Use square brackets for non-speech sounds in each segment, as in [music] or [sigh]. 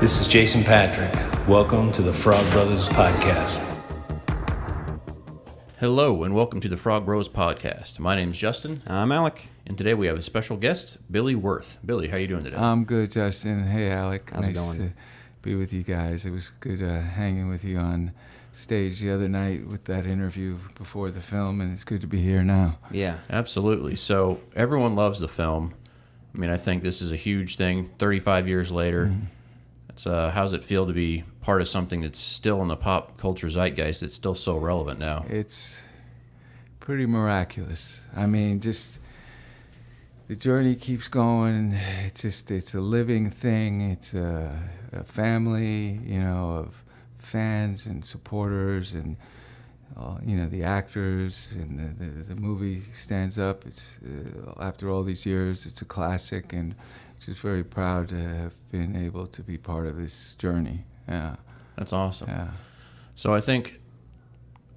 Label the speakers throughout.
Speaker 1: This is Jason Patric. Welcome to the Frog Brothers Podcast.
Speaker 2: Hello, and welcome to the Frog Bros Podcast. My name's Justin,
Speaker 3: I'm Alec.
Speaker 2: and today we have a special guest, Billy Wirth. Billy, how you doing today?
Speaker 4: I'm good, Justin. Hey, Alec.
Speaker 3: How's it
Speaker 4: nice
Speaker 3: going?
Speaker 4: to be with you guys. It was good uh, hanging with you on stage the other night with that interview before the film, and it's good to be here now.
Speaker 3: Yeah.
Speaker 2: Absolutely. So everyone loves the film. I mean, I think this is a huge thing. Thirty-five years later, it's uh, how's it feel to be part of something that's still in the pop culture zeitgeist that's still so relevant now?
Speaker 4: It's pretty miraculous. I mean, just the journey keeps going. It's just it's a living thing. It's a, a family, you know, of fans and supporters and uh, you know the actors and the, the, the movie stands up. It's uh, after all these years, it's a classic, and just very proud to have been able to be part of this journey. Yeah,
Speaker 2: That's awesome.
Speaker 4: yeah.
Speaker 2: So I think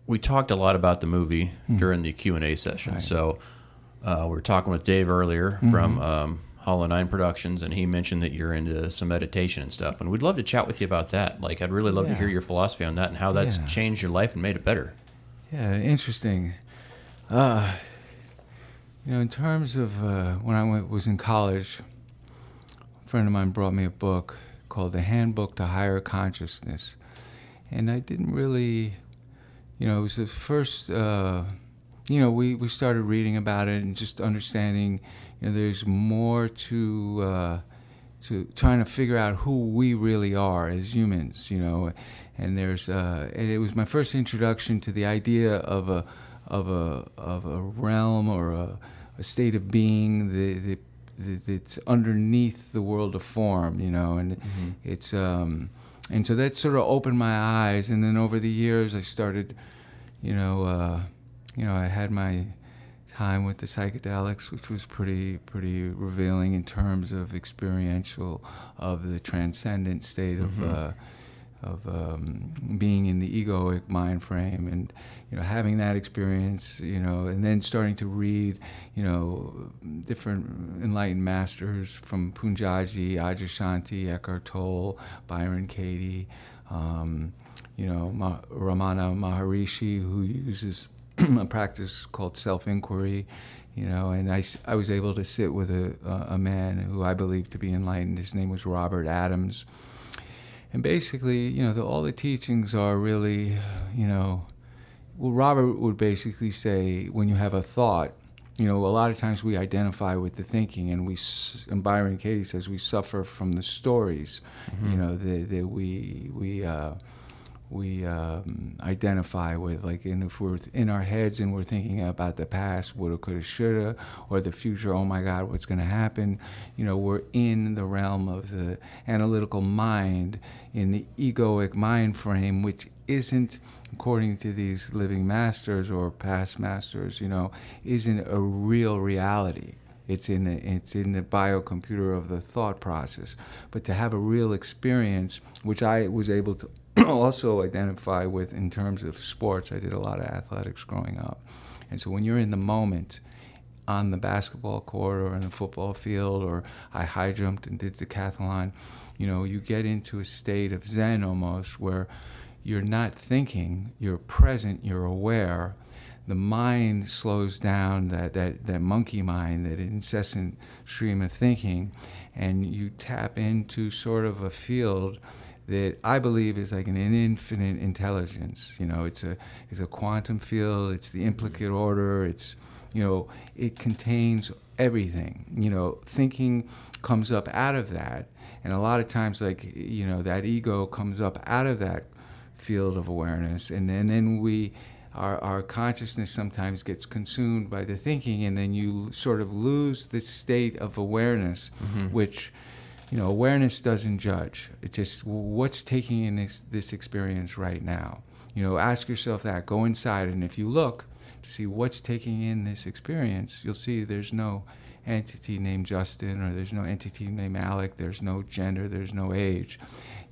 Speaker 2: we talked a lot about the movie during the Q and A session.
Speaker 4: Right.
Speaker 2: So uh, we were talking with Dave earlier from um, Hollow Nine Productions, and he mentioned that you're into some meditation and stuff. And we'd love to chat with you about that. Like, I'd really love to hear your philosophy on that and how that's
Speaker 4: Yeah.
Speaker 2: changed your life and made it better.
Speaker 4: Yeah, interesting. Uh, you know, in terms of uh, when I went, was in college, friend of mine brought me a book called The Handbook to Higher Consciousness. And I didn't really, you know, it was the first, uh, you know, we, we started reading about it and just understanding, you know, there's more to, uh, to trying to figure out who we really are as humans, you know. And there's, uh, and it was my first introduction to the idea of a, of a, of a realm or a, a state of being that's underneath the world of form, you know. And it's, um, and so that sort of opened my eyes. And then over the years, I started, you know, uh, you know, I had my time with the psychedelics, which was pretty pretty revealing in terms of experiential of the transcendent state of uh, of um, being in the egoic mind frame, and you know having that experience, you know, and then starting to read, you know, different enlightened masters from Punjaji, Adyashanti, Eckhart Tolle, Byron Katie. Um, you know, Ma- Ramana Maharishi, who uses [clears throat] a practice called self-inquiry, you know, and I, I was able to sit with a a man who I believe to be enlightened. His name was Robert Adams. And basically, you know, the, all the teachings are really, you know, well, Robert would basically say when you have a thought, you know, a lot of times we identify with the thinking, and we, and Byron Katie says we suffer from the stories, you know, that, that we we uh, we um, identify with. Like, and if we're in our heads and we're thinking about the past, woulda, coulda, shoulda, or the future, oh my God, what's going to happen? You know, we're in the realm of the analytical mind, in the egoic mind frame, which isn't, according to these living masters or past masters, you know, isn't a real reality. It's in the, it's in the biocomputer of the thought process. But to have a real experience, which I was able to [clears throat] also identify with in terms of sports, I did a lot of athletics growing up. And so when you're in the moment, on the basketball court or in the football field, or I high jumped and did decathlon, you know, you get into a state of Zen almost where you're not thinking, you're present, you're aware. The mind slows down, that, that, that monkey mind, that incessant stream of thinking, and you tap into sort of a field that I believe is like an infinite intelligence. You know, it's a it's a quantum field. It's the mm-hmm. implicate order. It's you know, it contains everything. You know, thinking comes up out of that, and a lot of times, like you know, that ego comes up out of that field of awareness, and then then we. Our, our consciousness sometimes gets consumed by the thinking, and then you sort of lose the state of awareness, mm-hmm. which you know, awareness doesn't judge. It's just what's taking in this, this experience right now. You know, ask yourself that. Go inside, and if you look to see what's taking in this experience, you'll see there's no entity named Justin, or there's no entity named Alec. There's no gender. There's no age.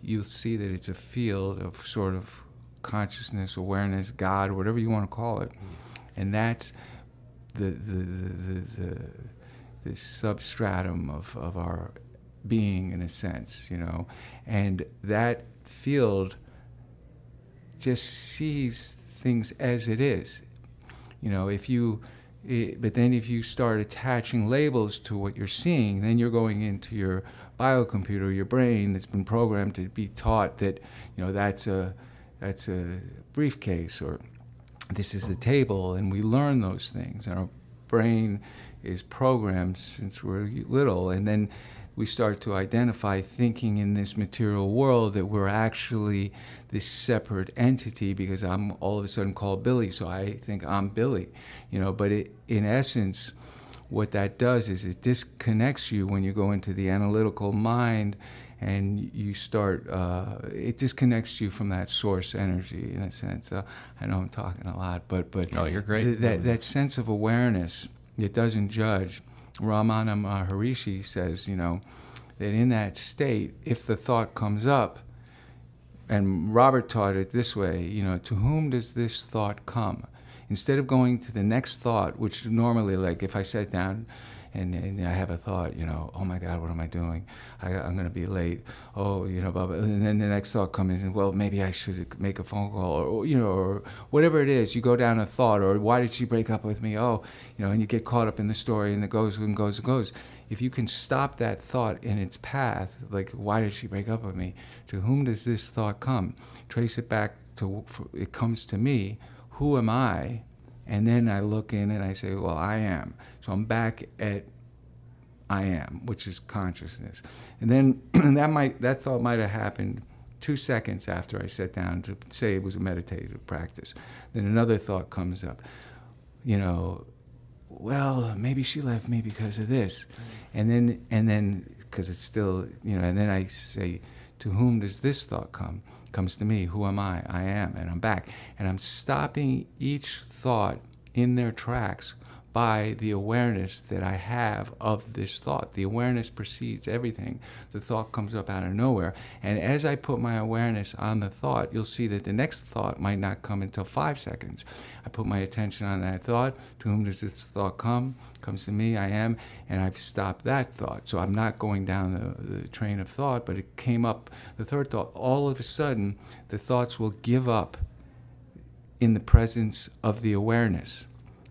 Speaker 4: You'll see that it's a field of sort of consciousness, awareness, God, whatever you want to call it, and that's the the the the, the, substratum of, of our being in a sense, you know, and that field just sees things as it is. You know, if you, it, but then if you start attaching labels to what you're seeing, then you're going into your biocomputer, your brain that's been programmed to be taught that, you know, that's a, that's a briefcase or this is the table, and we learn those things, and our brain is programmed since we're little, and then we start to identify thinking in this material world that we're actually this separate entity because I'm all of a sudden called Billy, so I think I'm Billy, you know. But it, in essence, what that does is it disconnects you when you go into the analytical mind and you start uh, it disconnects you from that source energy in a sense uh, i know i'm talking a lot but but
Speaker 2: oh you're great
Speaker 4: th- that, that sense of awareness that doesn't judge ramana maharishi says you know that in that state if the thought comes up and robert taught it this way you know to whom does this thought come? Instead of going to the next thought which normally like if i sat down and, and I have a thought, you know, oh my God, what am I doing? I, am going to be late. Oh, you know, blah, blah. and then the next thought comes in, well, maybe I should make a phone call, or you know, or whatever it is. You go down a thought, or why did she break up with me? Oh, you know, and you get caught up in the story, and it goes and goes and goes. If you can stop that thought in its path, like why did she break up with me? To whom does this thought come? Trace it back to it comes to me. Who am I? And then I look in and I say, well, I am. So I'm back at I am, which is consciousness. And then [clears throat] that might that thought might have happened two seconds after I sat down to say it was a meditative practice. Then another thought comes up. You know, well, maybe she left me because of this. Mm. And then and then because it's still, you know, and then I say, to whom does this thought come? Comes to me, who am I? I am, and I'm back. And I'm stopping each thought in their tracks by the awareness that I have of this thought. The awareness precedes everything. The thought comes up out of nowhere. And as I put my awareness on the thought, you'll see that the next thought might not come until five seconds. I put my attention on that thought. To whom does this thought come? Comes to me, I am, and I've stopped that thought. So I'm not going down the, the train of thought, but it came up, the third thought. All of a sudden, the thoughts will give up in the presence of the awareness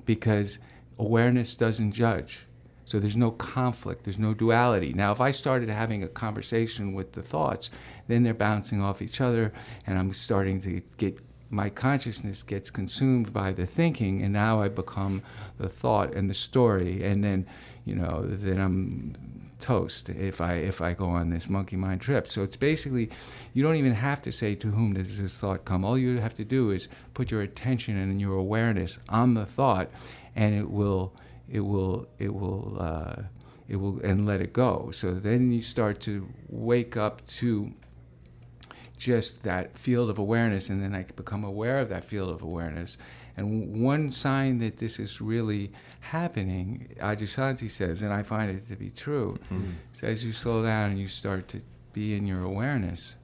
Speaker 4: because awareness doesn't judge. So there's no conflict, there's no duality. Now, if I started having a conversation with the thoughts, then they're bouncing off each other, and I'm starting to get my consciousness gets consumed by the thinking, and now I become the thought and the story, and then, you know, then I'm toast if I if I go on this monkey mind trip. So it's basically, you don't even have to say to whom does this thought come. All you have to do is put your attention and your awareness on the thought, and it will it will it will uh, it will and let it go. So then you start to wake up to just that field of awareness, and then I become aware of that field of awareness. And one sign that this is really happening, Adyashanti says, and I find it to be true, mm-hmm. is as you slow down and you start to be in your awareness,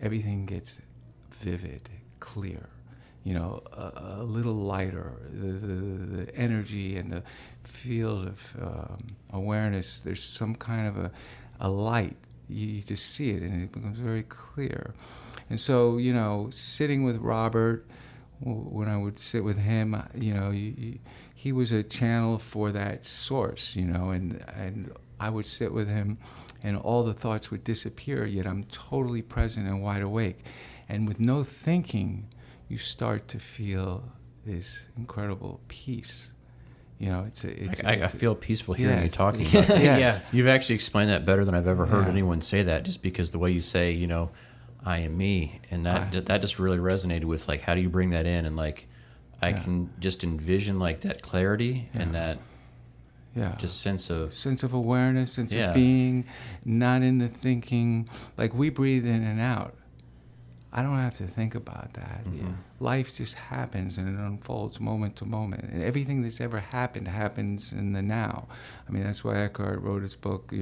Speaker 4: everything gets vivid, clear you know, a, a little lighter. The, the, the, energy and the field of um, awareness, there's some kind of a, a light. You, you, just see it and it becomes very clear. And so, you know, sitting with Robert, when I would sit with him, you know, he, he was a channel for that source, you know, and, and I would sit with him and all the thoughts would disappear, yet I'm totally present and wide awake. And with no thinking, you start to feel this incredible peace. You know, it's a. It's,
Speaker 2: I,
Speaker 4: it's
Speaker 2: I feel peaceful hearing yes. you talking [laughs] about that.
Speaker 4: yes.
Speaker 2: Yeah, you've actually explained that better than I've ever heard yeah. anyone say that. Just because the way you say, you know, I am me, and that I, that just really resonated with like, how do you bring that in? And like, I yeah. can just envision like that clarity yeah. and that yeah just sense of
Speaker 4: sense of awareness sense yeah. of being not in the thinking like we breathe in and out I don't have to think about that. Mm-hmm. Life just happens and it unfolds moment to moment. And everything that's ever happened happens in the now. I mean, that's why Eckhart wrote his book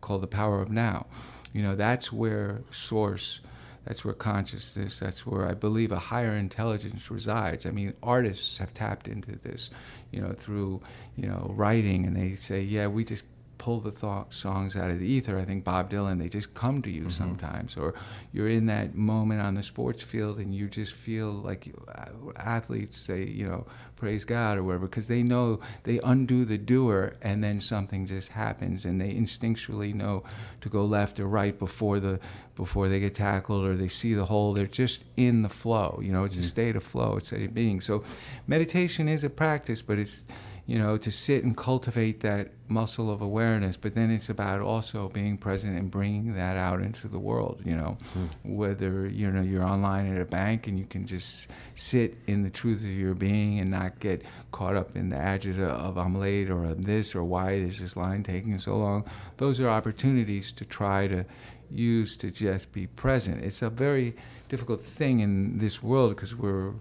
Speaker 4: called The Power of Now. You know, that's where source, that's where consciousness, that's where I believe a higher intelligence resides. I mean, artists have tapped into this, you know, through, you know, writing and they say, yeah, we just pull the th- songs out of the ether. I think Bob Dylan, they just come to you mm-hmm. sometimes, or you're in that moment on the sports field and you just feel like you, uh, athletes say, you know, praise God or whatever, because they know they undo the doer and then something just happens and they instinctually know to go left or right before the before they get tackled or they see the hole. They're just in the flow. You know, it's mm-hmm. a state of flow, it's a state of being. So meditation is a practice, but it's you know, to sit and cultivate that muscle of awareness. But then it's about also being present and bringing that out into the world. You know, mm. whether you know you're online at a bank and you can just sit in the truth of your being and not get caught up in the agita of I'm late or I'm this or why is this line taking so long. Those are opportunities to try to use to just be present. It's a very difficult thing in this world because we're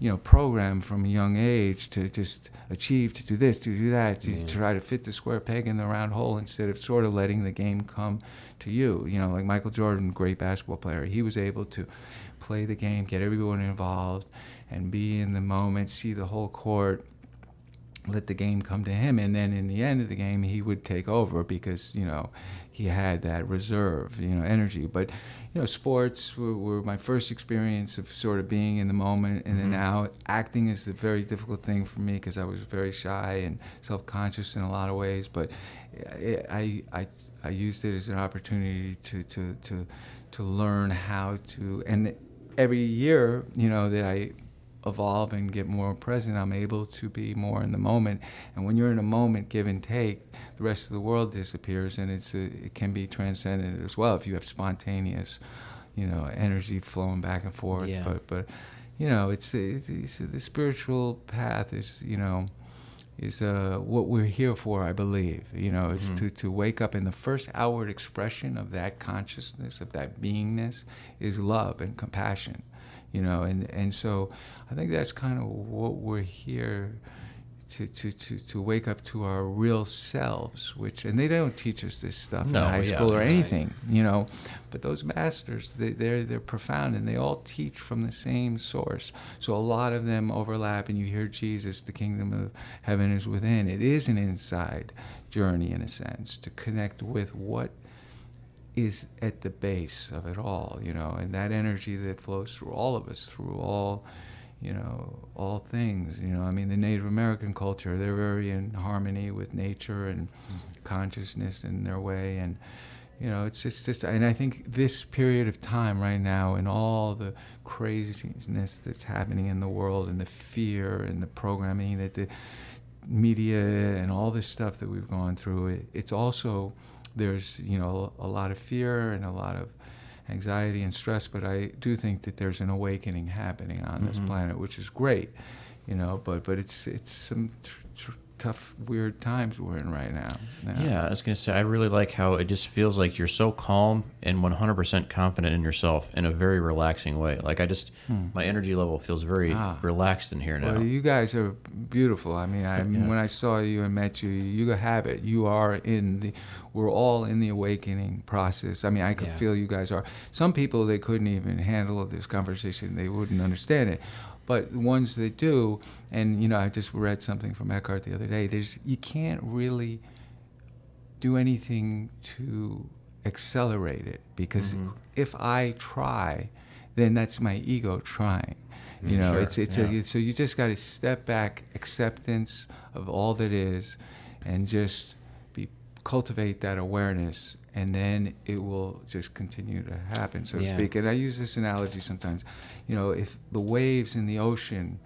Speaker 4: you know, programmed from a young age to just achieve, to do this, to do that, to, yeah. try to fit the square peg in the round hole instead of sort of letting the game come to you. You know, like Michael Jordan, great basketball player, he was able to play the game, get everyone involved, and be in the moment, see the whole court, let the game come to him and then in the end of the game he would take over because you know he had that reserve you know energy. But you know sports were, were my first experience of sort of being in the moment and then mm-hmm. now acting is a very difficult thing for me because i was very shy and self-conscious in a lot of ways. But i i i used it as an opportunity to to to to learn how to and every year you know that i evolve and get more present, I'm able to be more in the moment. And when you're in a moment, give and take, the rest of the world disappears, and it's a, it can be transcendent as well if you have spontaneous, you know, energy flowing back and forth. Yeah. But but you know, it's, it's, it's the spiritual path is you know is uh, what we're here for, I believe. You know, is mm-hmm. to, to wake up, in the first outward expression of that consciousness, of that beingness, is love and compassion you know, and, and so I think that's kind of what we're here to, to, to, to wake up to our real selves, which, and they don't teach us this stuff no, in high yeah, school or anything, you know, but those masters, they, they're, they're profound and they all teach from the same source. So a lot of them overlap and you hear Jesus, the kingdom of heaven is within. It is an inside journey in a sense to connect with what is at the base of it all, you know, and that energy that flows through all of us, through all, you know, all things, you know. I mean, the Native American culture, they're very in harmony with nature and mm-hmm. consciousness in their way, and you know, it's just, just, and I think this period of time right now, and all the craziness that's happening in the world, and the fear and the programming that the media and all this stuff that we've gone through, it, it's also there's you know a lot of fear and a lot of anxiety and stress, but I do think that there's an awakening happening on mm-hmm. this planet, which is great, you know. But but it's it's some tr- tr- tough, weird times we're in right now.
Speaker 2: Yeah. yeah, I was gonna say I really like how it just feels like you're so calm and 100% confident in yourself in a very relaxing way. Like I just, hmm. my energy level feels very ah. relaxed in here now.
Speaker 4: Well, you guys are beautiful. I mean, I, yeah. when I saw you and met you, you have it. You are in the. We're all in the awakening process. I mean, I could yeah. feel you guys are. Some people they couldn't even handle this conversation. They wouldn't understand it but the ones that do, and you know, I just read something from Eckhart the other day. There's you can't really do anything to accelerate it because mm-hmm. if I try, then that's my ego trying. You know, sure. it's it's yeah. a, so you just got to step back, acceptance of all that is, and just be cultivate that awareness and then it will just continue to happen, so to speak. And I use this analogy sometimes. You know, if the waves in the ocean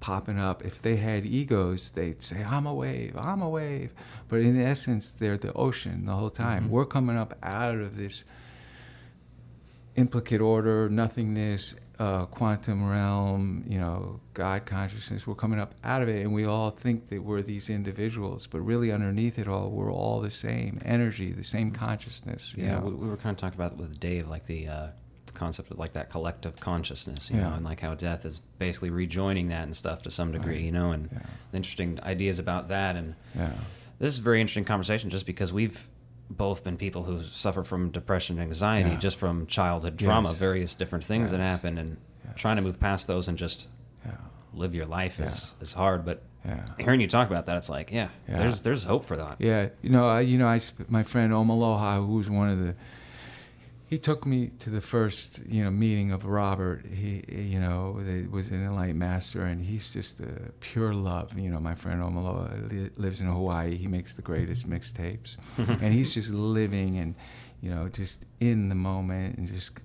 Speaker 4: popping up, if they had egos, they'd say, I'm a wave, I'm a wave. But in essence, they're the ocean the whole time. Mm-hmm. We're coming up out of this implicate order, nothingness, uh, quantum realm, you know, God consciousness. We're coming up out of it, and we all think that we're these individuals, but really underneath it all, we're all the same energy, the same consciousness.
Speaker 3: yeah, we, we, were kind of talking about with Dave, like the, uh, the concept of like that collective consciousness, you yeah. know, and like how death is basically rejoining that and stuff to some degree, right. you know, and yeah. interesting ideas about that. And
Speaker 4: yeah.
Speaker 3: this is a very interesting conversation, just because we've both been people who suffer from depression and anxiety yeah. just from childhood trauma, yes. various different things yes. that happen, and yeah. trying to move past those and just live your life is is hard. But
Speaker 4: Yeah.
Speaker 3: hearing you talk about that, it's like, yeah,
Speaker 4: Yeah.
Speaker 3: there's there's hope for that.
Speaker 4: Yeah, you know, I, you know, I, my friend Omaloha, who was one of the, he took me to the first, you know, meeting of Robert. He, you know, that was an enlightened master, and he's just a pure love. You know, my friend Omaloha uh, li- lives in Hawaii. He makes the greatest mixtapes, [laughs] and he's just living and, you know, just in the moment and just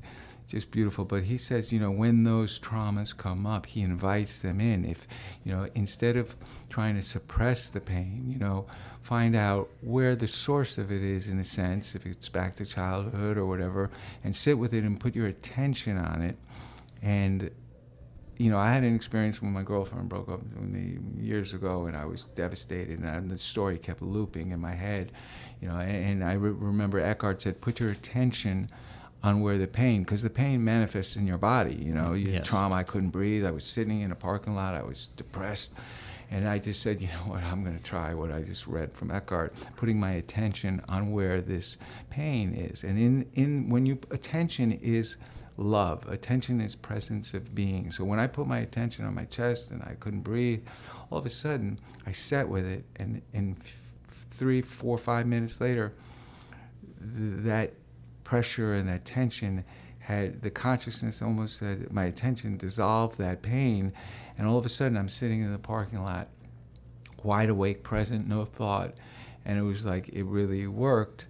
Speaker 4: just beautiful. But he says, you know, when those traumas come up, he invites them in. If, you know, instead of trying to suppress the pain, you know, find out where the source of it is in a sense, if it's back to childhood or whatever, and sit with it and put your attention on it. And, you know, I had an experience when my girlfriend broke up with me years ago, and I was devastated, and the story kept looping in my head, you know. And, and I re- remember Eckhart said, "Put your attention on where the pain, because the pain manifests in your body. You know, you
Speaker 2: Yes.
Speaker 4: trauma. I couldn't breathe. I was sitting in a parking lot. I was depressed, and I just said, you know what? I'm going to try what I just read from Eckhart, putting my attention on where this pain is. And in in when you attention is love. Attention is presence of being. So when I put my attention on my chest and I couldn't breathe, all of a sudden I sat with it, and in f- three, four, five minutes later, th- that pressure and that tension had the consciousness almost had my attention dissolved that pain, and all of a sudden I'm sitting in the parking lot, wide awake, present, no thought, and it was like it really worked.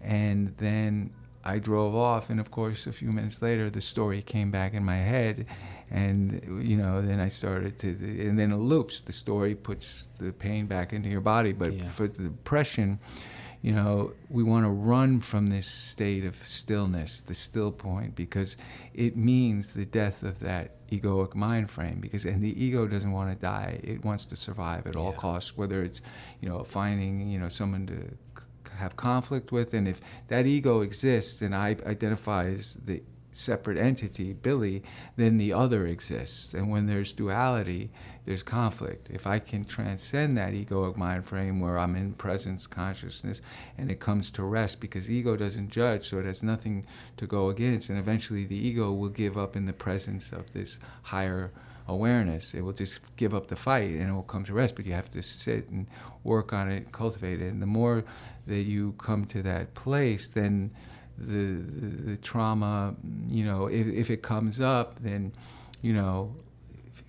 Speaker 4: And then I drove off, and of course, a few minutes later, the story came back in my head, and you know, then I started to, and then it loops. The story puts the pain back into your body, but
Speaker 3: Yeah.
Speaker 4: for the depression, you know, we want to run from this state of stillness, the still point, because it means the death of that egoic mind frame. Because and the ego doesn't want to die; it wants to survive at all
Speaker 3: Yeah.
Speaker 4: costs. Whether it's, you know, finding you know someone to c- have conflict with, and if that ego exists and I identify as the separate entity, Billy, then the other exists. And when there's duality, there's conflict. If I can transcend that egoic mind frame where I'm in presence consciousness and it comes to rest because ego doesn't judge, so it has nothing to go against. And eventually the ego will give up in the presence of this higher awareness. It will just give up the fight and it will come to rest. But you have to sit and work on it, cultivate it. And the more that you come to that place, then the, the, the trauma, you know, if, if it comes up, then, you know,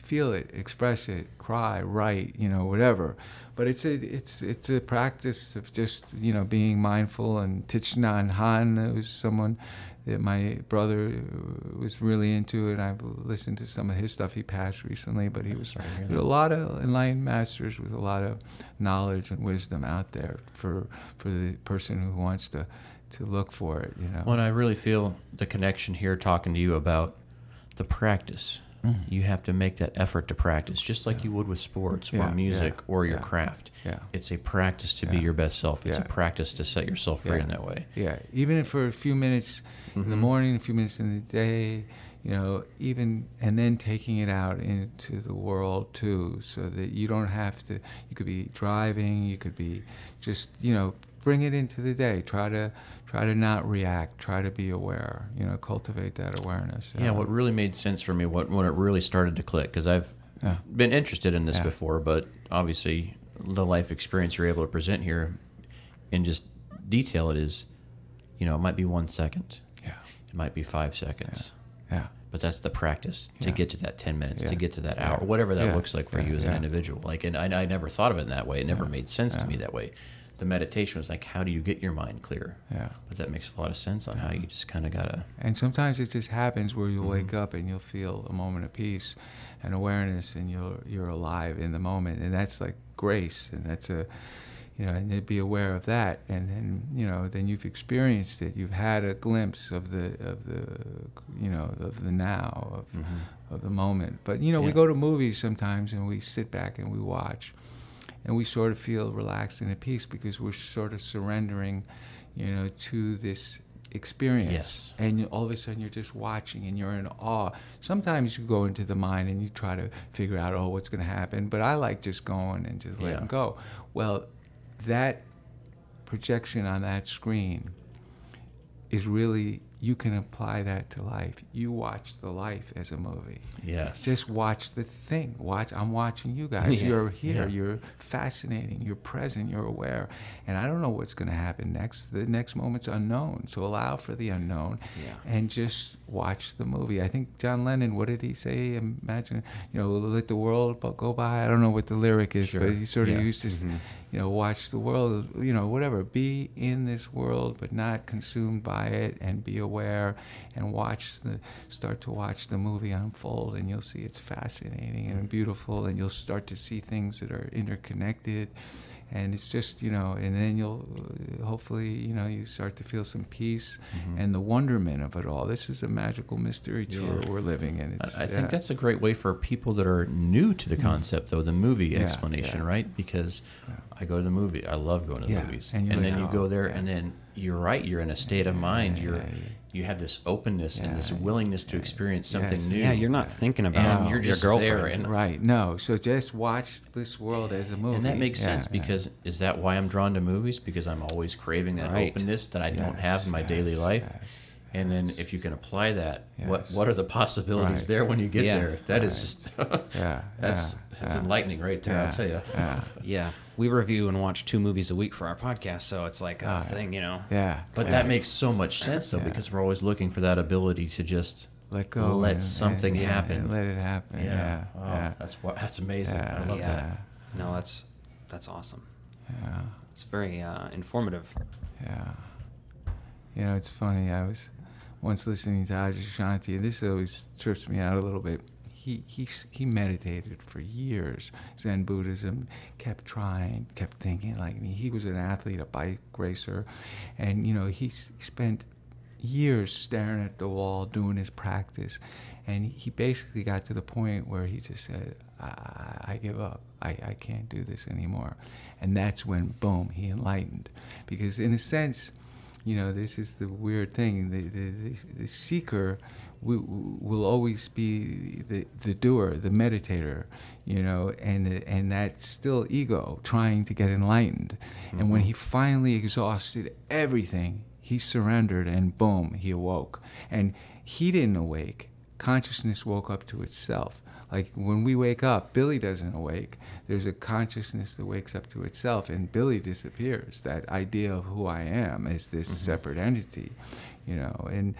Speaker 4: feel it, express it, cry, write, you know, whatever. But it's a it's it's a practice of just you know being mindful. And Thich Nhat Hanh was someone that my brother was really into, and I've listened to some of his stuff. He passed recently, but he was
Speaker 2: Sorry to hear
Speaker 4: there's a lot of enlightened masters with a lot of knowledge and wisdom out there for for the person who wants to to look for it. You know.
Speaker 2: Well, I really feel the connection here talking to you about the practice.
Speaker 4: Mm-hmm.
Speaker 2: You have to make that effort to practice, just like you would with sports
Speaker 4: Yeah,
Speaker 2: or music
Speaker 4: yeah,
Speaker 2: or your
Speaker 4: yeah,
Speaker 2: craft.
Speaker 4: yeah.
Speaker 2: It's a practice to be your best self. It's
Speaker 4: Yeah.
Speaker 2: a practice to set yourself free
Speaker 4: Yeah.
Speaker 2: in that way.
Speaker 4: Yeah, even if for a few minutes in the
Speaker 2: Mhm.
Speaker 4: morning, a few minutes in the day, you know, even and then taking it out into the world too, so that you don't have to. You could be driving, you could be just, you know, bring it into the day. Try to try to not react. Try to be aware. You know, cultivate that awareness.
Speaker 2: Yeah, what really made sense for me, what when it really started to click, because I've
Speaker 4: Yeah.
Speaker 2: been interested in this
Speaker 4: Yeah.
Speaker 2: before, but obviously the life experience you're able to present here and just detail it is, you know, it might be one second,
Speaker 4: Yeah.
Speaker 2: it might be five seconds,
Speaker 4: Yeah.
Speaker 2: but that's the practice to
Speaker 4: Yeah.
Speaker 2: get to that 10 minutes, to get to that
Speaker 4: Yeah.
Speaker 2: hour, whatever that
Speaker 4: Yeah.
Speaker 2: looks like for
Speaker 4: Yeah.
Speaker 2: you as
Speaker 4: Yeah.
Speaker 2: an individual. Like, and I, I never thought of it in that way. It never
Speaker 4: Yeah.
Speaker 2: made sense to me that way. The meditation was like, how do you get your mind clear?
Speaker 4: Yeah.
Speaker 2: But that makes a lot of sense on how you just kind of gotta.
Speaker 4: And sometimes it just happens where you'll
Speaker 2: Mm-hmm.
Speaker 4: wake up and you'll feel a moment of peace and awareness, and you're you're alive in the moment, and that's like grace, and that's a, you know, and be aware of that, and then you know, then you've experienced it, you've had a glimpse of the of the, you know, of the now of of the moment. But you know, we
Speaker 2: Mm-hmm.
Speaker 4: go to movies sometimes, and we sit back and we watch, and we sort of feel relaxed and at peace because we're sort of surrendering, you know, to this experience
Speaker 2: Yes.
Speaker 4: and all of a sudden you're just watching and you're in awe. Sometimes you go into the mind and you try to figure out, oh, what's going to happen. But I like just going and just letting
Speaker 2: Yeah.
Speaker 4: go. Well, that projection on that screen is really you can apply that to life. You watch the life as a movie.
Speaker 2: Yes.
Speaker 4: Just watch the thing. Watch. I'm watching you guys.
Speaker 3: Yeah.
Speaker 4: You're here.
Speaker 2: Yeah.
Speaker 4: You're fascinating. You're present. You're aware. And I don't know what's going to happen next. The next moment's unknown. So allow for the unknown,
Speaker 3: Yeah.
Speaker 4: and just watch the movie. I think John Lennon. What did he say? Imagine, you know, let the world go by. I don't know what the lyric is,
Speaker 2: Sure.
Speaker 4: but he sort of
Speaker 2: Yeah.
Speaker 4: used to, s- mm-hmm. you know, watch the world. You know, whatever. Be in this world, but not consumed by it, and be aware, and watch the start to watch the movie unfold, and you'll see it's fascinating and mm-hmm. beautiful, and you'll start to see things that are interconnected. And it's just, you know, and then you'll uh, hopefully, you know, you start to feel some peace
Speaker 2: Mm-hmm.
Speaker 4: and the wonderment of it all. This is a magical mystery tour
Speaker 3: Yeah.
Speaker 4: we're living in. It's,
Speaker 2: I, I think that's a great way for people that are new to the concept, though, the movie
Speaker 4: Yeah,
Speaker 2: explanation,
Speaker 4: yeah.
Speaker 2: right? Because I go to the movie. I love going to the movies.
Speaker 4: and
Speaker 2: And, then you go there, and then you're right. You're in a state of mind. You're. You have this openness and this
Speaker 4: Yeah,
Speaker 2: willingness to experience something
Speaker 4: yes.
Speaker 2: new.
Speaker 3: Yeah, you're not thinking about
Speaker 2: And you're
Speaker 3: your
Speaker 2: just
Speaker 3: girlfriend.
Speaker 2: there, and
Speaker 4: Right. No. So just watch this world as a movie.
Speaker 2: And that makes
Speaker 4: Yeah,
Speaker 2: sense
Speaker 4: yeah.
Speaker 2: because is that why I'm drawn to movies? Because I'm always craving that
Speaker 3: Right.
Speaker 2: openness that I don't have in my daily life.
Speaker 4: yes.
Speaker 2: And then if you can apply that, what
Speaker 4: Yes.
Speaker 2: what are the possibilities
Speaker 4: Right.
Speaker 2: there when you get
Speaker 3: Yeah.
Speaker 2: there? That is
Speaker 4: Right.
Speaker 2: just [laughs]
Speaker 4: Yeah.
Speaker 2: that's
Speaker 4: yeah,
Speaker 2: that's
Speaker 4: yeah,
Speaker 2: enlightening right there.
Speaker 4: yeah,
Speaker 2: I'll tell you.
Speaker 4: Yeah. [laughs]
Speaker 3: Yeah, we review and watch two movies a week for our podcast, so it's like a
Speaker 4: Ah,
Speaker 3: thing, you know.
Speaker 4: Yeah.
Speaker 2: But
Speaker 4: yeah.
Speaker 2: that makes so much sense though
Speaker 4: Yeah.
Speaker 2: because we're always looking for that ability to just
Speaker 4: let go.
Speaker 2: let
Speaker 4: and-
Speaker 2: something
Speaker 4: and- yeah,
Speaker 2: happen.
Speaker 4: and let it happen. Yeah.
Speaker 2: Oh,
Speaker 4: Yeah.
Speaker 2: that's what that's amazing.
Speaker 4: Yeah,
Speaker 2: I love
Speaker 3: yeah.
Speaker 2: that.
Speaker 3: No, that's that's awesome.
Speaker 4: Yeah.
Speaker 3: It's very uh, informative.
Speaker 4: Yeah. You know, it's funny. I was once listening to Adyashanti, and this always trips me out a little bit. He, he, he meditated for years, Zen Buddhism, kept trying, kept thinking like me. He was an athlete, a bike racer, and, you know, he spent years staring at the wall doing his practice. And he basically got to the point where he just said, I, I give up. I, I can't do this anymore. And that's when, boom, he enlightened. Because, in a sense, you know, this is the weird thing. The, the, the, seeker will, will always be the, the doer, the meditator, you know, and, and that's still ego trying to get enlightened. And when mm-hmm. he finally exhausted everything, he surrendered and boom, he awoke. And he didn't awake. Consciousness woke up to itself. Like when we wake up, Billy doesn't awake. There's a consciousness that wakes up to itself, and Billy disappears. That idea of who I am is this mm-hmm. separate entity, you know. And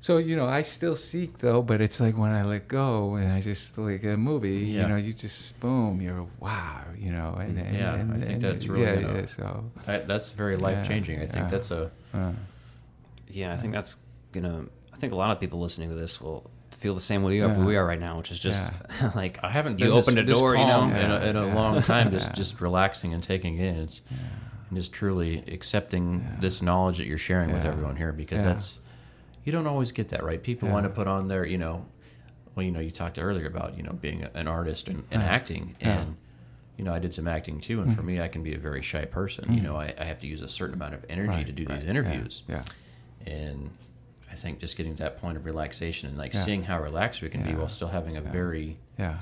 Speaker 4: so, you know, I still seek though, but it's like when I let go and I just like a movie,
Speaker 2: Yeah.
Speaker 4: you know, you just boom, you're wow, you know. And, mm, and
Speaker 2: Yeah,
Speaker 4: and,
Speaker 2: I think
Speaker 4: and-
Speaker 2: that's really
Speaker 4: yeah,
Speaker 2: gonna-
Speaker 4: yeah. Uh, so,
Speaker 2: That, that's very life changing. I think
Speaker 4: yeah.
Speaker 2: that's a
Speaker 4: uh,
Speaker 3: Yeah, I think uh. that's gonna. I think a lot of people listening to this will feel the same way we are,
Speaker 4: Yeah.
Speaker 3: we are right now, which is just [laughs] like
Speaker 2: I haven't
Speaker 3: you opened
Speaker 2: this,
Speaker 3: a door, you
Speaker 2: calm
Speaker 3: know.
Speaker 2: in a, in a
Speaker 4: Yeah.
Speaker 2: long time, just
Speaker 4: Yeah.
Speaker 2: just relaxing and taking in. It's and just truly accepting this knowledge that you're sharing with everyone here because
Speaker 4: Yeah.
Speaker 2: that's you don't always get that right. People
Speaker 4: Yeah.
Speaker 2: want to put on their you know, well you know you talked earlier about you know being an artist and, and
Speaker 4: Yeah.
Speaker 2: acting
Speaker 4: Yeah.
Speaker 2: and. You know, I did some acting too, and for mm. me, I can be a very shy person. You mm. know, I, I have to use a certain amount of energy
Speaker 4: Right,
Speaker 2: to do
Speaker 4: right,
Speaker 2: these
Speaker 4: yeah,
Speaker 2: interviews
Speaker 4: Yeah.
Speaker 2: and I think just getting to that point of relaxation and like
Speaker 4: Yeah.
Speaker 2: seeing how relaxed we can be while still having a very
Speaker 4: Yeah.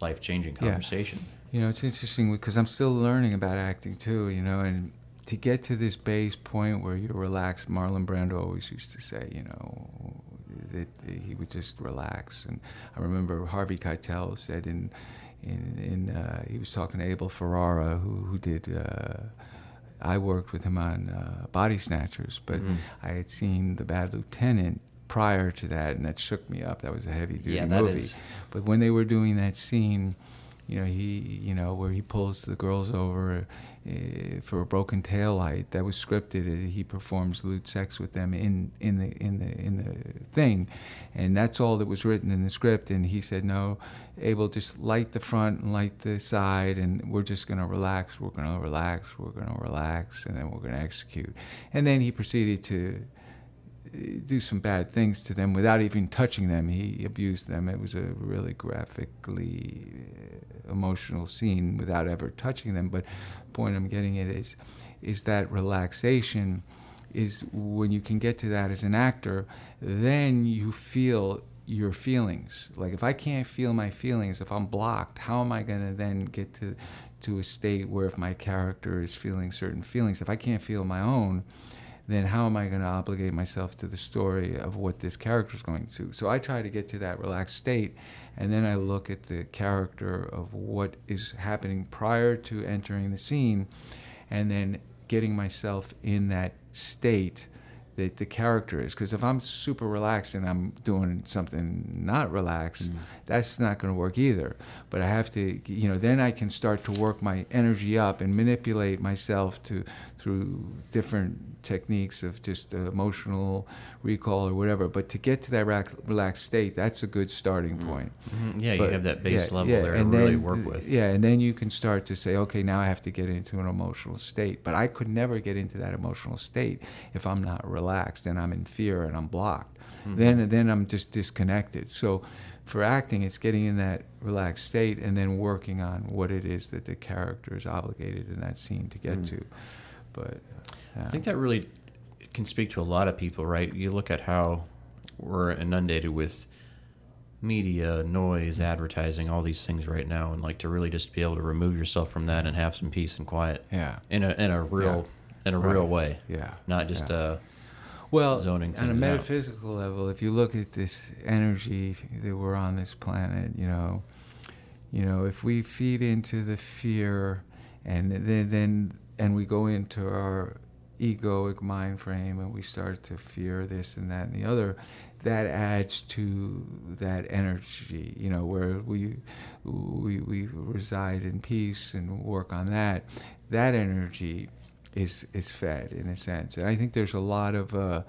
Speaker 2: life changing
Speaker 4: Yeah.
Speaker 2: conversation.
Speaker 4: You know, it's interesting because I'm still learning about acting too, you know, and to get to this base point where you're relaxed, Marlon Brando always used to say, you know, that he would just relax. And I remember Harvey Keitel said in, in, in uh, he was talking to Abel Ferrara, who, who did, uh, I worked with him on uh, Body Snatchers, but
Speaker 2: Mhm.
Speaker 4: I had seen The Bad Lieutenant prior to that, and that shook me up. That was a heavy duty
Speaker 3: Yeah,
Speaker 4: movie.
Speaker 3: is-
Speaker 4: But when they were doing that scene, you know, he, you know, where he pulls the girls over uh, for a broken tail light, that was scripted. Uh, He performs lewd sex with them in in the in the in the thing, and that's all that was written in the script. And he said, no, Abel, just light the front and light the side, and we're just gonna relax. We're gonna relax. We're gonna relax, and then we're gonna execute. And then he proceeded to do some bad things to them without even touching them. He abused them. It was a really graphically uh, emotional scene without ever touching them. But the point I'm getting at is, is that relaxation is when you can get to that as an actor, then you feel your feelings. Like if I can't feel my feelings, if I'm blocked, how am I going to then get to to a state where if my character is feeling certain feelings, if I can't feel my own, then how am I going to obligate myself to the story of what this character is going to? So I try to get to that relaxed state, and then I look at the character of what is happening prior to entering the scene, and then getting myself in that state that the character is. Because if I'm super relaxed and I'm doing something not relaxed, mm. that's not going to work either. But I have to, you know, then I can start to work my energy up and manipulate myself to through different techniques of just emotional recall or whatever. But to get to that relaxed state, that's a good starting mm. point.
Speaker 2: Mm-hmm. Yeah, but, you have that base yeah, level yeah, there to then, really work with.
Speaker 4: Yeah, and then you can start to say, okay, now I have to get into an emotional state. But I could never get into that emotional state if I'm not relaxed and I'm in fear and I'm blocked. Mm-hmm. Then, then I'm just disconnected. So for acting, it's getting in that relaxed state and then working on what it is that the character is obligated in that scene to get mm. to. But
Speaker 2: yeah. I think that really can speak to a lot of people, right? You look at how we're inundated with media, noise, advertising, all these things right now, and like to really just be able to remove yourself from that and have some peace and quiet.
Speaker 4: Yeah.
Speaker 2: In a in a real yeah. in a right. real way.
Speaker 4: Yeah.
Speaker 2: Not just yeah. uh
Speaker 4: well, zoning on a metaphysical out. level, if you look at this energy that we're on this planet, you know, you know, if we feed into the fear, and then then and we go into our egoic mind frame and we start to fear this and that and the other, that adds to that energy, you know, where we, we, we reside in peace and work on that. That energy is, is fed in a sense. And I think there's a lot of uh,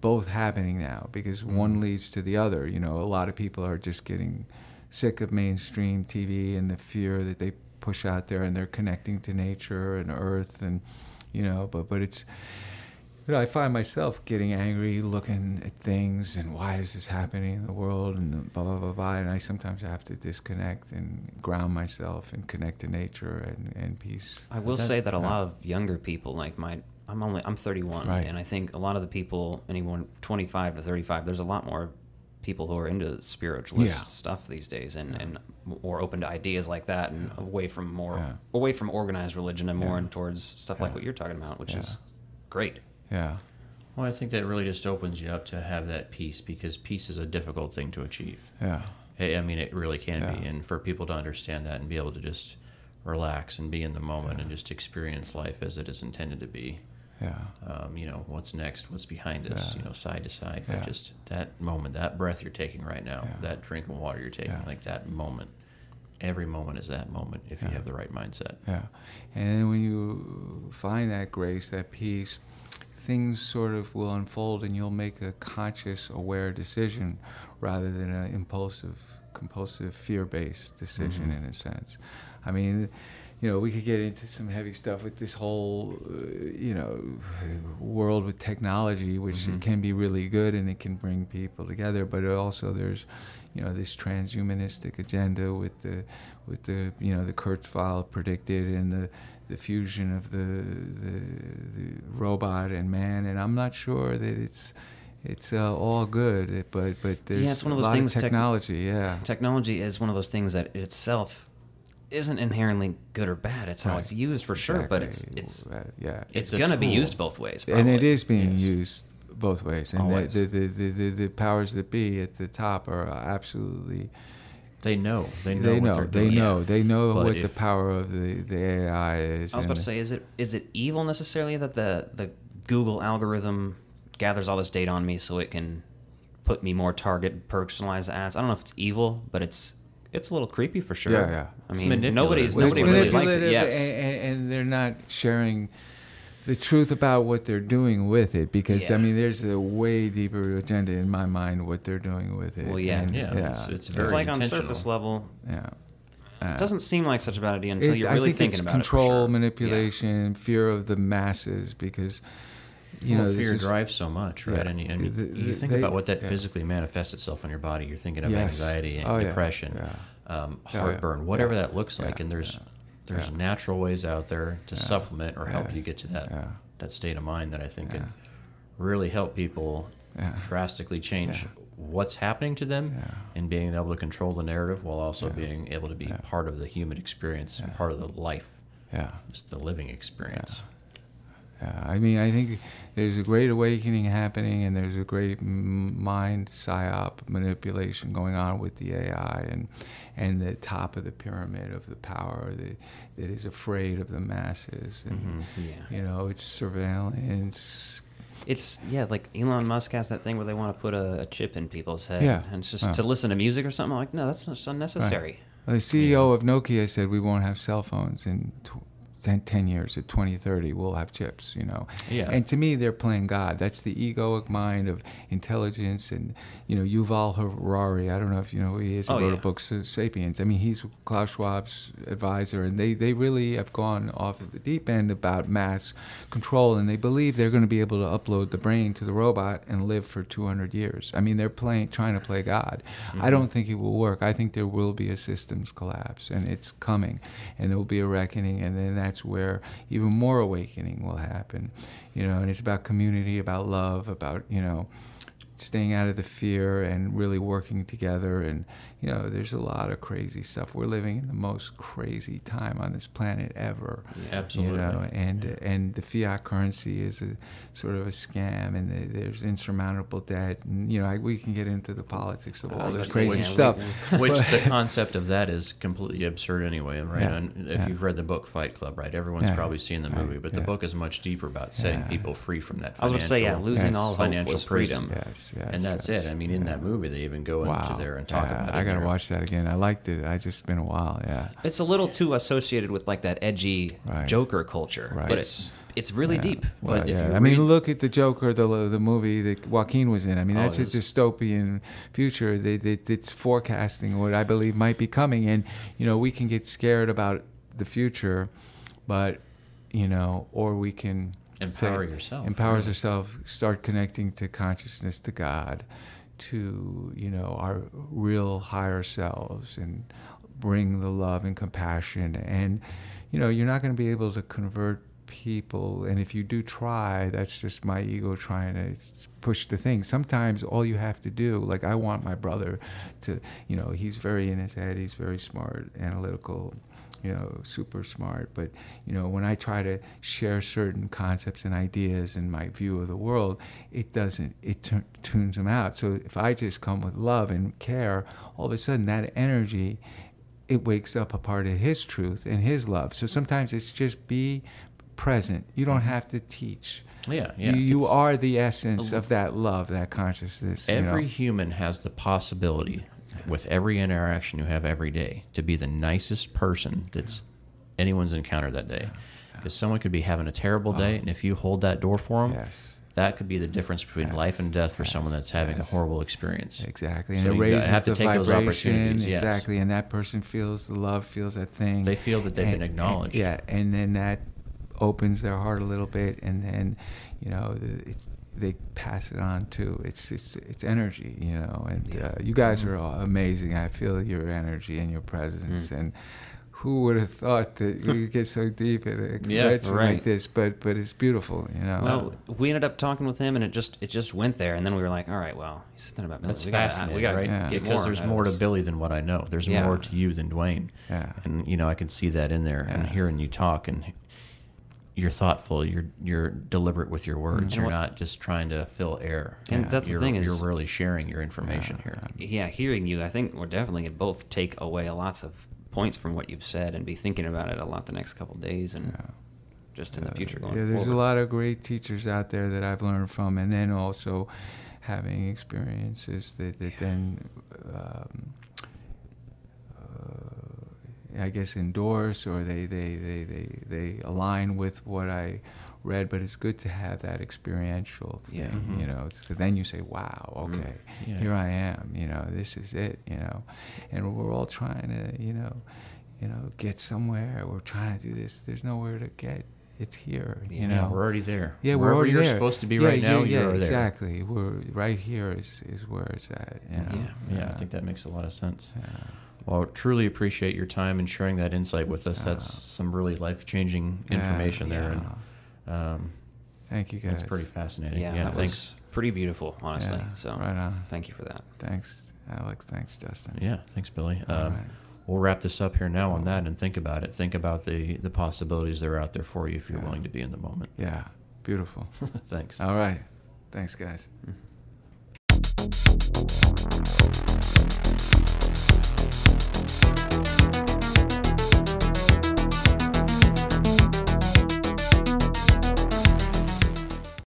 Speaker 4: both happening now because mm-hmm. one leads to the other. You know, a lot of people are just getting sick of mainstream TV and the fear that they push out there and they're connecting to nature and earth and you know, but but it's you know, I find myself getting angry, looking at things, and why is this happening in the world, and blah blah blah blah. And I sometimes have to disconnect and ground myself and connect to nature and, and peace.
Speaker 3: I will that, say that a lot of younger people, like my, I'm only I'm 31, right. and I think a lot of the people, anyone 25 to 35, there's a lot more people who are into spiritualist yeah. stuff these days and, yeah. and more open to ideas like that and yeah. away from more away from organized religion and more in towards stuff like what you're talking about which is great
Speaker 4: yeah
Speaker 2: well i think that really just opens you up to have that peace because peace is a difficult thing to achieve
Speaker 4: yeah
Speaker 2: i mean it really can be and for people to understand that and be able to just relax and be in the moment and just experience life as it is intended to be
Speaker 4: yeah.
Speaker 2: Um, you know, what's next, what's behind us, yeah. you know, side to side. Yeah. Just that moment, that breath you're taking right now, yeah. that drink of water you're taking, like that moment. Every moment is that moment if you have the right mindset.
Speaker 4: Yeah. And when you find that grace, that peace, things sort of will unfold and you'll make a conscious, aware decision rather than an impulsive, compulsive, fear based decision mm-hmm. in a sense. I mean, you know, we could get into some heavy stuff with this whole, uh, you know, world with technology, which mm-hmm. can be really good and it can bring people together. But also, there's, you know, this transhumanistic agenda with the, with the, you know, the Kurzweil predicted and the, the fusion of the, the, the robot and man. And I'm not sure that it's, it's uh, all good, but but there's
Speaker 3: yeah, it's one of those things.
Speaker 4: technology,
Speaker 3: tech-
Speaker 4: yeah.
Speaker 3: Technology is one of those things that itself isn't inherently good or bad. It's how right. it's used for exactly. sure, but it's it's uh, yeah, it's, it's gonna be used both ways. Probably.
Speaker 4: And it is being yes. used both ways. And the the, the, the, the, powers that be at the top are absolutely.
Speaker 2: They know. They know.
Speaker 4: They
Speaker 2: know.
Speaker 4: They know. Yeah. They know but what the power of the, the AI is.
Speaker 3: I was about to say, is it is it evil necessarily that the the Google algorithm gathers all this data on me so it can put me more target personalized ads? I don't know if it's evil, but it's it's a little creepy for sure.
Speaker 4: Yeah, yeah.
Speaker 3: I mean, nobody's well, nobody really likes it. Yes,
Speaker 4: and, and, they're not sharing the truth about what they're doing with it because yeah. I mean, there's a way deeper agenda in my mind what they're doing with it.
Speaker 3: Well, yeah,
Speaker 2: and, yeah. yeah. It's, it's, it's
Speaker 3: like on surface level.
Speaker 4: Yeah.
Speaker 3: Uh, it doesn't seem like such a bad idea until you're really
Speaker 4: think
Speaker 3: thinking
Speaker 4: it's
Speaker 3: about
Speaker 4: control,
Speaker 3: it. Control,
Speaker 4: manipulation, yeah. fear of the masses because you well,
Speaker 2: know, fear drives so much, right? Yeah. And, you, and the, the, you think they, about what that yeah. physically manifests itself in your body. You're thinking of yes. anxiety and oh, depression. Yeah um, heartburn, yeah, yeah. whatever that looks like. and there's there's natural ways out there to supplement or help you get to that that state of mind that I think can really help people drastically change what's happening to them and being able to control the narrative while also being able to be part of the human experience and part of the life.
Speaker 4: Yeah.
Speaker 2: Just the living experience.
Speaker 4: Yeah. I mean, I think there's a great awakening happening, and there's a great mind psyop manipulation going on with the AI, and and the top of the pyramid of the power that that is afraid of the masses, and
Speaker 3: mm-hmm. yeah.
Speaker 4: you know, it's surveillance.
Speaker 3: It's yeah, like Elon Musk has that thing where they want to put a, a chip in people's head,
Speaker 4: yeah.
Speaker 3: and it's just to listen to music or something. I'm like, no, that's not unnecessary.
Speaker 4: Right. Well, the CEO yeah. of Nokia said we won't have cell phones in 10, 10 years at 2030 we'll have chips you know?
Speaker 2: Yeah.
Speaker 4: and to me they're playing god. That's the egoic mind of intelligence and you know yuval harari. I don't know if you know who he is. He
Speaker 3: oh,
Speaker 4: wrote
Speaker 3: yeah.
Speaker 4: a book sapiens. I mean he's klaus schwab's advisor and they, they really have gone off the deep end about mass control and they believe they're going to be able to upload the brain to the robot and live for 200 years. I mean they're playing trying to play god. Mm-hmm. i don't think it will work. I think there will be a systems collapse and it's coming and there will be a reckoning and then that that's where even more awakening will happen. You know, and it's about community, about love, about, you know, staying out of the fear and really working together. And, you know, there's a lot of crazy stuff. We're living in the most crazy time on this planet ever.
Speaker 2: Yeah, absolutely.
Speaker 4: You know, and, yeah. and the fiat currency is a sort of a scam and the, there's insurmountable debt. And, you know, I, we can get into the politics of all this crazy
Speaker 2: which,
Speaker 4: stuff.
Speaker 2: Which the [laughs] concept of that is completely absurd anyway, right? Yeah, and if yeah. you've read the book Fight Club, right, everyone's probably seen the movie, but the book is much deeper about setting people free from that financial,
Speaker 3: I was going to say, yeah, losing
Speaker 4: yes.
Speaker 3: all
Speaker 2: financial
Speaker 3: freedom.
Speaker 4: Yes, yes,
Speaker 2: and that's
Speaker 4: yes.
Speaker 2: it. I mean, in that movie, they even go
Speaker 4: wow.
Speaker 2: into there and talk
Speaker 4: yeah,
Speaker 2: about it.
Speaker 4: I got to watch that again. I liked it. I just been a while. Yeah.
Speaker 3: It's a little too associated with like that edgy
Speaker 4: right.
Speaker 3: Joker culture,
Speaker 4: right.
Speaker 3: but it's it's really
Speaker 4: yeah.
Speaker 3: deep.
Speaker 4: Well,
Speaker 3: but
Speaker 4: yeah.
Speaker 3: I
Speaker 4: mean, look at the Joker, the the movie that Joaquin was in. I mean,
Speaker 3: oh,
Speaker 4: that's a dystopian future that, that it's forecasting what I believe might be coming. And you know, we can get scared about the future, but you know, or we can
Speaker 2: empower
Speaker 4: say,
Speaker 2: yourself.
Speaker 4: Empower
Speaker 2: really.
Speaker 4: yourself. Start connecting to consciousness, to God, to you know our real higher selves, and bring the love and compassion. And you know, you're not going to be able to convert people, and if you do try, that's just my ego trying to push the thing. Sometimes all you have to do, like I want my brother to, you know, he's very in his head, he's very smart, analytical you know, super smart. But, you know, when I try to share certain concepts and ideas and my view of the world, it doesn't, it t- tunes them out. So if I just come with love and care, all of a sudden that energy, it wakes up a part of his truth and his love. So sometimes it's just be present. You don't have to teach.
Speaker 2: Yeah, yeah.
Speaker 4: You, you are the essence of that love, that consciousness.
Speaker 2: Every
Speaker 4: you know?
Speaker 2: human has the possibility with every interaction you have every day to be the nicest person that's anyone's encountered that day. Because someone could be having a terrible day, and if you hold that door for them,
Speaker 4: yes.
Speaker 2: that could be the difference between
Speaker 4: yes.
Speaker 2: life and death for
Speaker 4: yes.
Speaker 2: someone that's having a horrible experience.
Speaker 4: Exactly,
Speaker 2: so
Speaker 4: and it raises
Speaker 2: have to
Speaker 4: the
Speaker 2: take
Speaker 4: vibration.
Speaker 2: those opportunities. Yes.
Speaker 4: Exactly, and that person feels the love, feels that thing.
Speaker 2: They feel that they've
Speaker 4: and,
Speaker 2: been acknowledged.
Speaker 4: And, yeah, and then that opens their heart a little bit, and then you know it's they pass it on too. It's it's it's energy, you know. And
Speaker 3: yeah.
Speaker 4: uh, you guys are amazing. I feel your energy and your presence. Mm. And who would have thought that we could [laughs] get so deep at a convention
Speaker 2: yeah, right.
Speaker 4: like this? But but it's beautiful, you know.
Speaker 3: Well, we ended up talking with him, and it just it just went there. And then we were like, all right, well, he's something about
Speaker 2: That's
Speaker 3: we
Speaker 2: fascinating,
Speaker 3: gotta, we gotta
Speaker 2: right?
Speaker 3: Yeah.
Speaker 2: Because
Speaker 3: more
Speaker 2: there's more to Billy than what I know. There's
Speaker 3: yeah.
Speaker 2: more to you than Dwayne.
Speaker 4: Yeah.
Speaker 2: And you know, I can see that in there, and hearing you talk and you're thoughtful. You're you're deliberate with your words.
Speaker 3: Mm-hmm.
Speaker 2: You're not just trying to fill air.
Speaker 3: And yeah. that's
Speaker 2: you're,
Speaker 3: the thing is
Speaker 2: you're really sharing your information
Speaker 3: yeah,
Speaker 2: here.
Speaker 3: Yeah, hearing you, I think we're definitely gonna both take away lots of points from what you've said and be thinking about it a lot the next couple days and yeah. just in the future going.
Speaker 4: Yeah, there's
Speaker 3: forward.
Speaker 4: a lot of great teachers out there that I've learned from, and then also having experiences that that then. Um, I guess endorse or they, they, they, they, they align with what I read, but it's good to have that experiential thing,
Speaker 3: yeah.
Speaker 4: mm-hmm. you know. So then you say, "Wow, okay,
Speaker 2: yeah.
Speaker 4: here I am," you know. This is it, you know. And we're all trying to, you know, you know, get somewhere. We're trying to do this. There's nowhere to get. It's here,
Speaker 2: yeah,
Speaker 4: you know.
Speaker 2: we're already there.
Speaker 4: Yeah,
Speaker 2: Wherever
Speaker 4: we're already
Speaker 2: you're
Speaker 4: there.
Speaker 2: supposed to be right now,
Speaker 4: yeah,
Speaker 2: you're
Speaker 4: exactly.
Speaker 2: there.
Speaker 4: We're right here is is where it's at. You know?
Speaker 2: Yeah, yeah, I think that makes a lot of sense.
Speaker 4: Yeah.
Speaker 2: Well, truly appreciate your time and sharing that insight with us. That's some really life changing information
Speaker 4: yeah,
Speaker 2: there.
Speaker 4: Yeah.
Speaker 2: And, um,
Speaker 4: Thank you guys.
Speaker 2: That's pretty fascinating.
Speaker 3: Yeah,
Speaker 2: yeah
Speaker 3: that
Speaker 2: thanks.
Speaker 3: was pretty beautiful, honestly.
Speaker 4: Yeah,
Speaker 3: so
Speaker 4: right on.
Speaker 3: thank you for that.
Speaker 4: Thanks, Alex. Thanks, Justin.
Speaker 2: Yeah, thanks, Billy.
Speaker 4: All
Speaker 2: Um,
Speaker 4: right.
Speaker 2: We'll wrap this up here now on that and think about it. Think about the, the possibilities that are out there for you if you're
Speaker 4: Yeah.
Speaker 2: willing to be in the moment.
Speaker 4: Yeah. Beautiful. [laughs]
Speaker 2: Thanks.
Speaker 4: All right. Thanks, guys. Thank you.